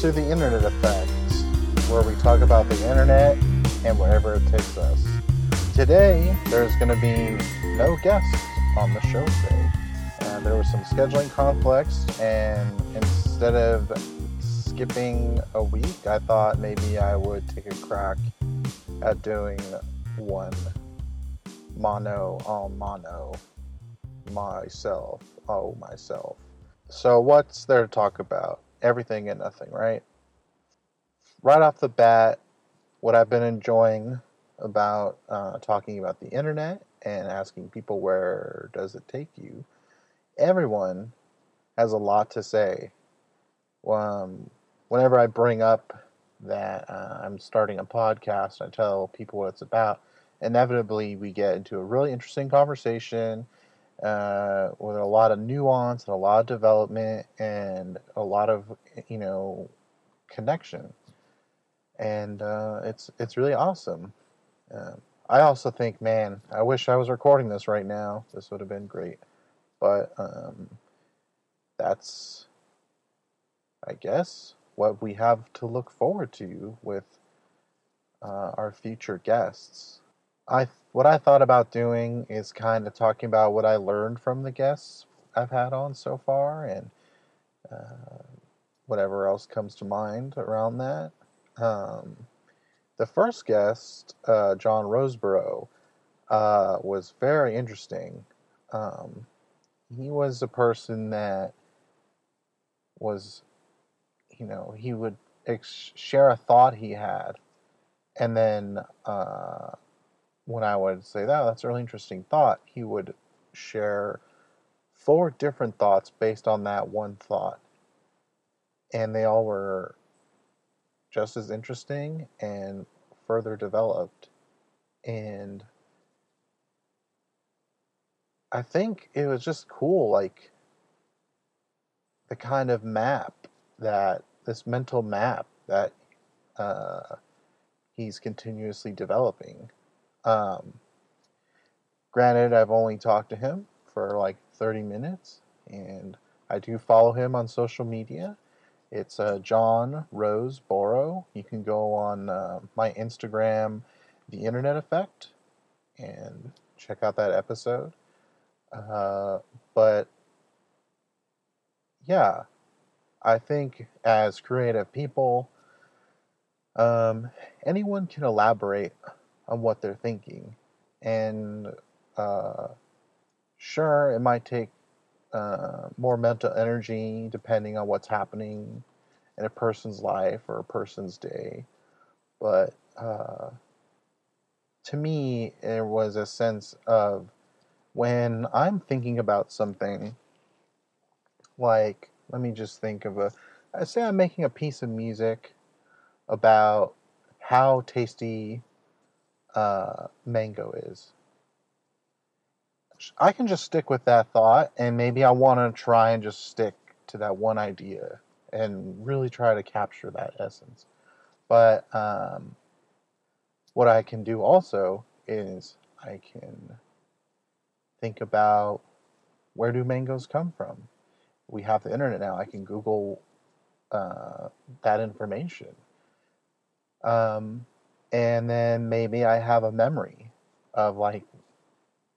to the Internet Effects, where we talk about the internet and wherever it takes us. Today, there's going to be no guests on the show today. Uh, there was some scheduling conflicts, and instead of skipping a week, I thought maybe I would take a crack at doing one mono on mono myself. Oh, myself. So, what's there to talk about? Everything and nothing, right? Right off the bat, what I've been enjoying about uh, talking about the internet and asking people where does it take you, everyone has a lot to say. Um, whenever I bring up that uh, I'm starting a podcast, I tell people what it's about. Inevitably, we get into a really interesting conversation uh, with a lot of nuance and a lot of development and a lot of you know connection, and uh, it's it's really awesome. Uh, I also think, man, I wish I was recording this right now. This would have been great, but um, that's, I guess, what we have to look forward to with uh, our future guests. I what I thought about doing is kind of talking about what I learned from the guests I've had on so far and uh, whatever else comes to mind around that. Um, the first guest, uh, John Roseborough, uh, was very interesting. Um, he was a person that was, you know, he would ex- share a thought he had, and then uh, when I would say that, oh, that's a really interesting thought, he would share four different thoughts based on that one thought. And they all were just as interesting and further developed. And I think it was just cool, like the kind of map that this mental map that uh, he's continuously developing. Um, granted, I've only talked to him for like 30 minutes, and I do follow him on social media. It's uh, John Roseborough. You can go on uh, my Instagram, The Internet Effect, and check out that episode. Uh, but yeah, I think as creative people, um, anyone can elaborate on what they're thinking. And uh, sure, it might take uh, more mental energy depending on what's happening in a person's life or a person's day. But uh, to me, there was a sense of when I'm thinking about something, like, let me just think of a, say I'm making a piece of music about how tasty uh, mango is. I can just stick with that thought, and maybe I want to try and just stick to that one idea and really try to capture that essence. But um, what I can do also is I can think about where do mangoes come from. We have the internet now. I can Google uh, that information. Um, and then maybe I have a memory of like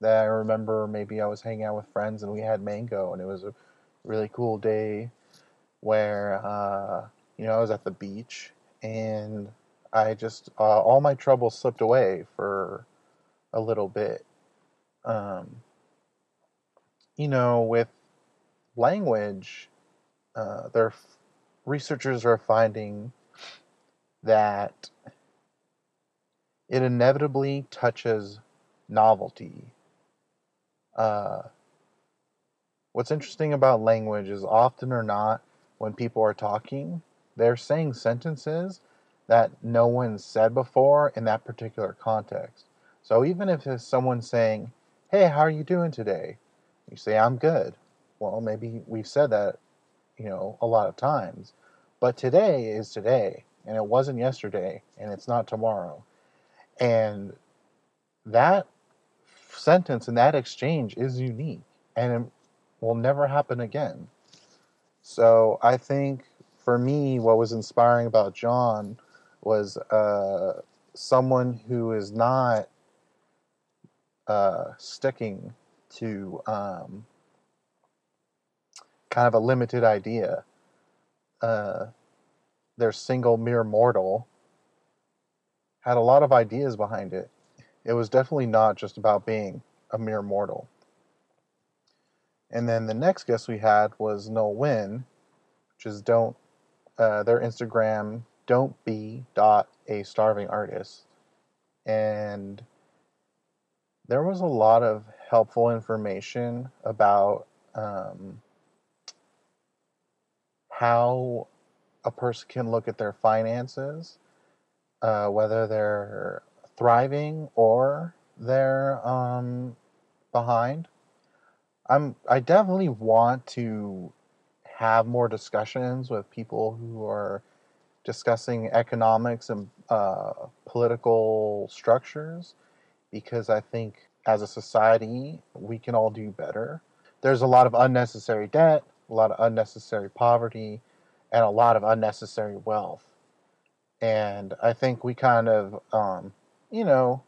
that I remember maybe I was hanging out with friends and we had mango and it was a really cool day where uh, you know I was at the beach and I just uh, all my troubles slipped away for a little bit. Um, you know, with language, uh, their researchers are finding that it inevitably touches novelty. Uh, what's interesting about language is often or not, when people are talking, they're saying sentences that no one said before in that particular context. So even if it's someone saying, Hey, how are you doing today? You say, I'm good. Well, maybe we've said that, you know, a lot of times. But today is today, and it wasn't yesterday, and it's not tomorrow. And that sentence and that exchange is unique and it will never happen again. So I think for me, what was inspiring about John was uh, someone who is not uh, sticking to um, kind of a limited idea. Uh, their single mere mortal had a lot of ideas behind it. It was definitely not just about being a mere mortal. And then the next guest we had was Noel Wynn, which is don't uh, their Instagram don't be dot a starving artist, and there was a lot of helpful information about um, how a person can look at their finances, uh, whether they're thriving or they're um, behind. I'm I definitely want to have more discussions with people who are discussing economics and uh, political structures because I think as a society we can all do better. There's a lot of unnecessary debt, a lot of unnecessary poverty, and a lot of unnecessary wealth. And I think we kind of, um, you know,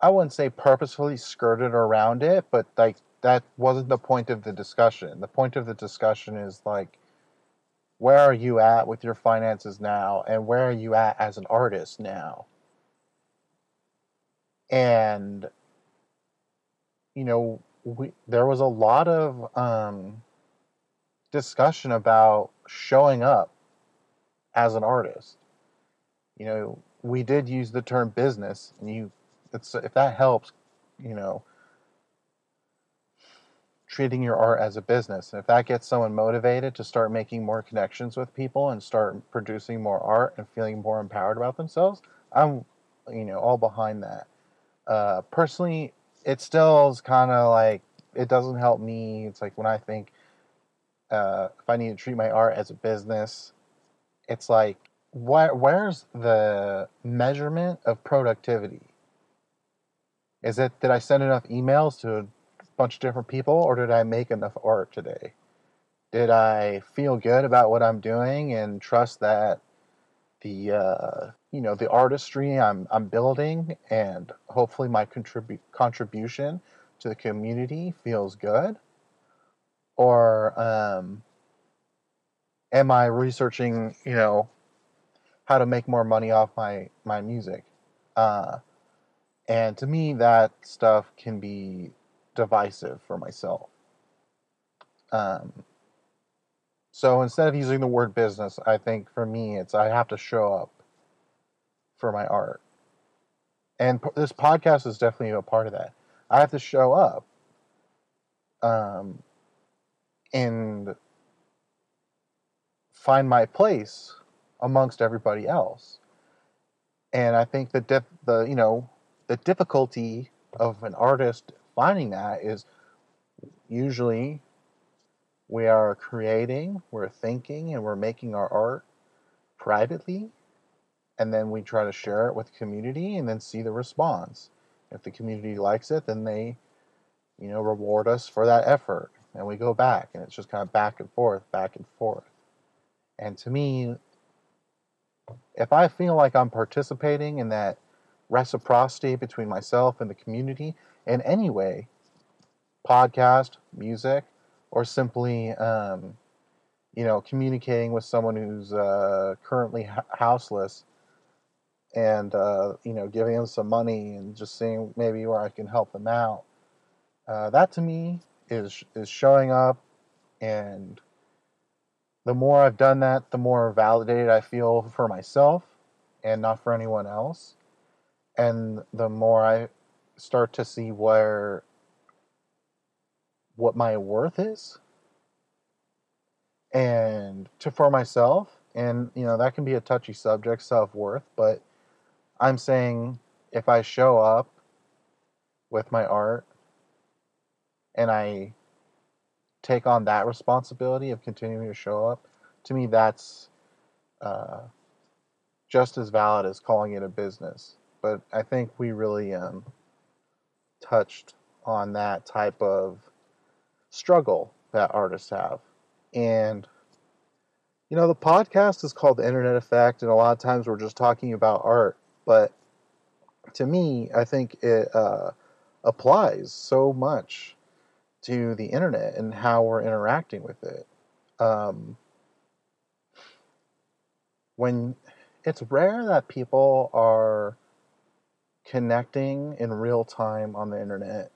I wouldn't say purposefully skirted around it, but like that wasn't the point of the discussion. The point of the discussion is like, where are you at with your finances now, and where are you at as an artist now? And you know, we there was a lot of um, discussion about showing up as an artist. You know, we did use the term business, and you, it's if that helps, you know, treating your art as a business. And if that gets someone motivated to start making more connections with people and start producing more art and feeling more empowered about themselves, I'm, you know, all behind that. Uh, personally, it still is kind of like it doesn't help me. It's like when I think uh, if I need to treat my art as a business, it's like where, where's the measurement of productivity? Is it did I send enough emails to a bunch of different people, or did I make enough art today? Did I feel good about what I'm doing and trust that the uh, you know the artistry I'm I'm building and hopefully my contribute contribution to the community feels good? Or um, am I researching you know how to make more money off my my music? Uh, and to me, that stuff can be divisive for myself. Um, so instead of using the word business, I think for me, it's I have to show up for my art. And p- this podcast is definitely a part of that. I have to show up um, and find my place amongst everybody else. And I think the dif- the you know the difficulty of an artist finding that is usually we are creating, we're thinking, and we're making our art privately, and then we try to share it with the community and then see the response. If the community likes it, then they, you know, reward us for that effort, and we go back, and it's just kind of back and forth, back and forth. And to me, if I feel like I'm participating in that reciprocity between myself and the community, in any way podcast, music, or simply, um, you know, communicating with someone who's uh, currently houseless and, uh, you know, giving them some money and just seeing maybe where I can help them out. Uh, that to me is is showing up and the more I've done that, the more validated I feel for myself and not for anyone else. And the more I start to see where what my worth is and to for myself and you know that can be a touchy subject self-worth but i'm saying if i show up with my art and i take on that responsibility of continuing to show up to me that's uh, just as valid as calling it a business but i think we really um, touched on that type of struggle that artists have. And, You know, the podcast is called The Internet Effect, and a lot of times we're just talking about art, but to me, I think it uh, applies so much to the internet and how we're interacting with it. Um, when it's rare that people are connecting in real time on the internet.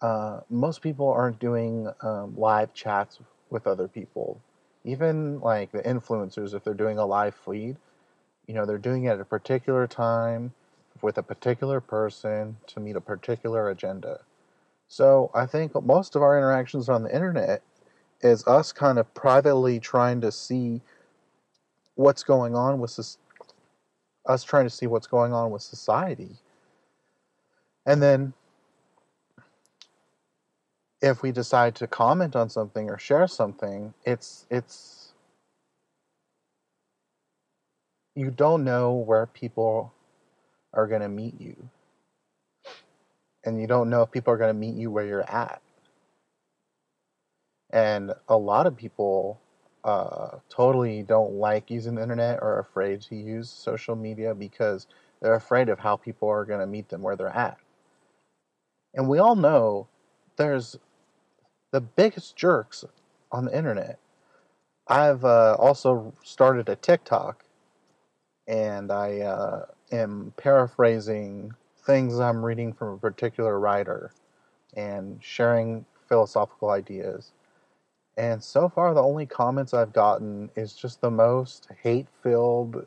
Uh, most people aren't doing um, live chats with other people. Even like the influencers, if they're doing a live feed, you know, they're doing it at a particular time with a particular person to meet a particular agenda. So I think most of our interactions on the internet is us kind of privately trying to see what's going on with this, us trying to see what's going on with society. And then if we decide to comment on something or share something, it's it's you don't know where people are going to meet you. And you don't know if people are going to meet you where you're at. And a lot of people uh, totally don't like using the internet or are afraid to use social media because they're afraid of how people are going to meet them where they're at. And we all know there's the biggest jerks on the internet. I've uh, also started a TikTok and I uh, am paraphrasing things I'm reading from a particular writer and sharing philosophical ideas. And so far, the only comments I've gotten is just the most hate filled,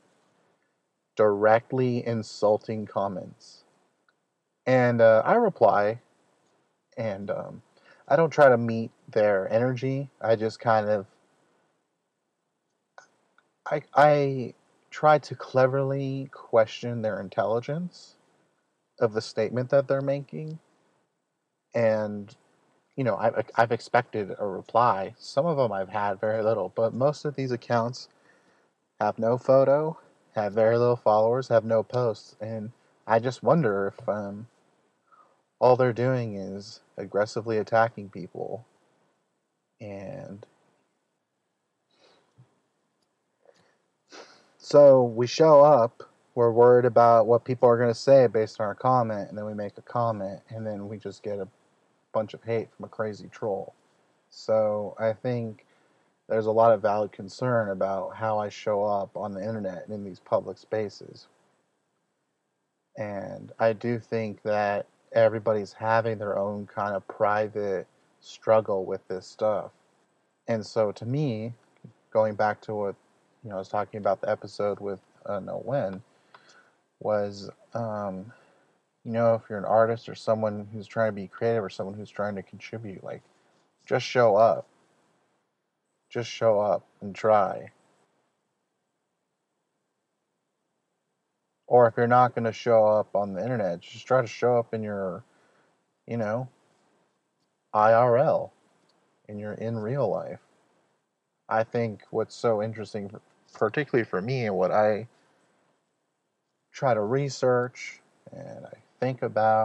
directly insulting comments. And uh, I reply, and um, I don't try to meet their energy. I just kind of. I, I try to cleverly question their intelligence of the statement that they're making. And you know, I've, I've expected a reply. Some of them I've had very little, but most of these accounts have no photo, have very little followers, have no posts, and I just wonder if um, all they're doing is aggressively attacking people. And so we show up, we're worried about what people are going to say based on our comment, and then we make a comment, and then we just get a bunch of hate from a crazy troll. So I think there's a lot of valid concern about how I show up on the internet and in these public spaces. And I do think that everybody's having their own kind of private struggle with this stuff. And so to me, going back to what you know, I was talking about the episode with uh, Noel Wynn, was um, you know, if you're an artist or someone who's trying to be creative or someone who's trying to contribute, like, just show up. Just show up and try. Or if you're not going to show up on the internet, just try to show up in your, you know, IRL, in your in real life. I think what's so interesting, particularly for me, and what I try to research and I think about